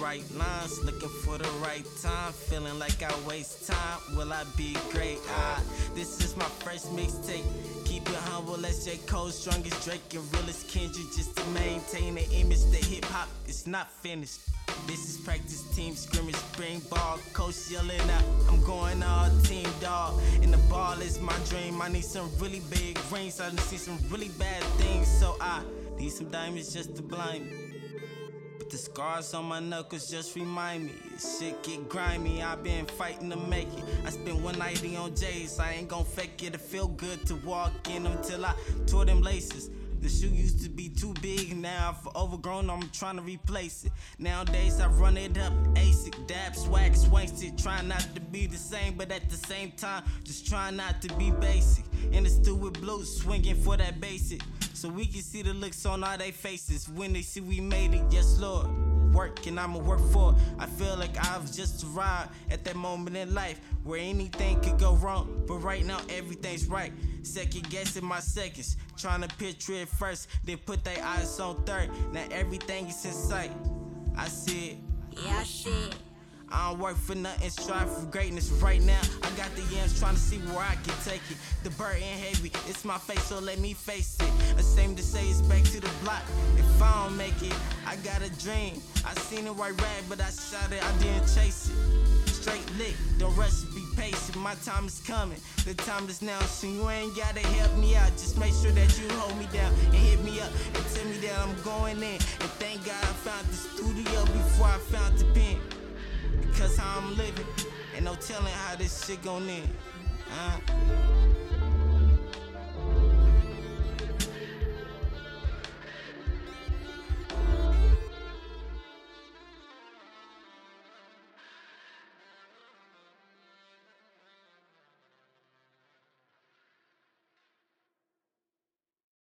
write lines, looking for the right time. Feeling like I waste time. Will I be great? Ah, this is my first mixtape. Keep it humble as J. Cole, strongest Drake, and realest Kendrick. Just to maintain the image that hip hop is not finished. This is practice team scrimmage, spring ball, coach yelling out, I'm going all team dog. And the ball is my dream. I need some really big rings. I done see some really bad things, so I need some diamonds just to blind me. The scars on my knuckles just remind me. Shit get grimy, i been fighting to make it. I spent 190 on J's, I ain't gon' fake it. It feel good to walk in them till I tore them laces. The shoe used to be too big, now for overgrown, I'm trying to replace it. Nowadays I run it up, ASIC, dab, swag, swanked Trying not to be the same, but at the same time, just trying not to be basic. In the stew with blue, swinging for that basic. So we can see the looks on all their faces when they see we made it, yes, Lord. Work and I'ma work for it. I feel like I've just arrived at that moment in life where anything could go wrong, but right now everything's right. Second guessing my seconds, trying to picture it first, then put their eyes on third. Now everything is in sight. I see it. Yeah, I see don't work for nothing, strive for greatness right now. I got the yams trying to see where I can take it. The burden heavy, it's my face, so let me face it. Same to say it's back to the block. If I don't make it, I got a dream. I seen a white rag, but I shot it, I didn't chase it. Straight lick, don't rush, be patient. My time is coming, the time is now. So you ain't gotta help me out. Just make sure that you hold me down and hit me up and tell me that I'm going in. And thank God I found the studio before I found the pen cause how I'm living. Ain't no telling how this shit gon' end. Uh.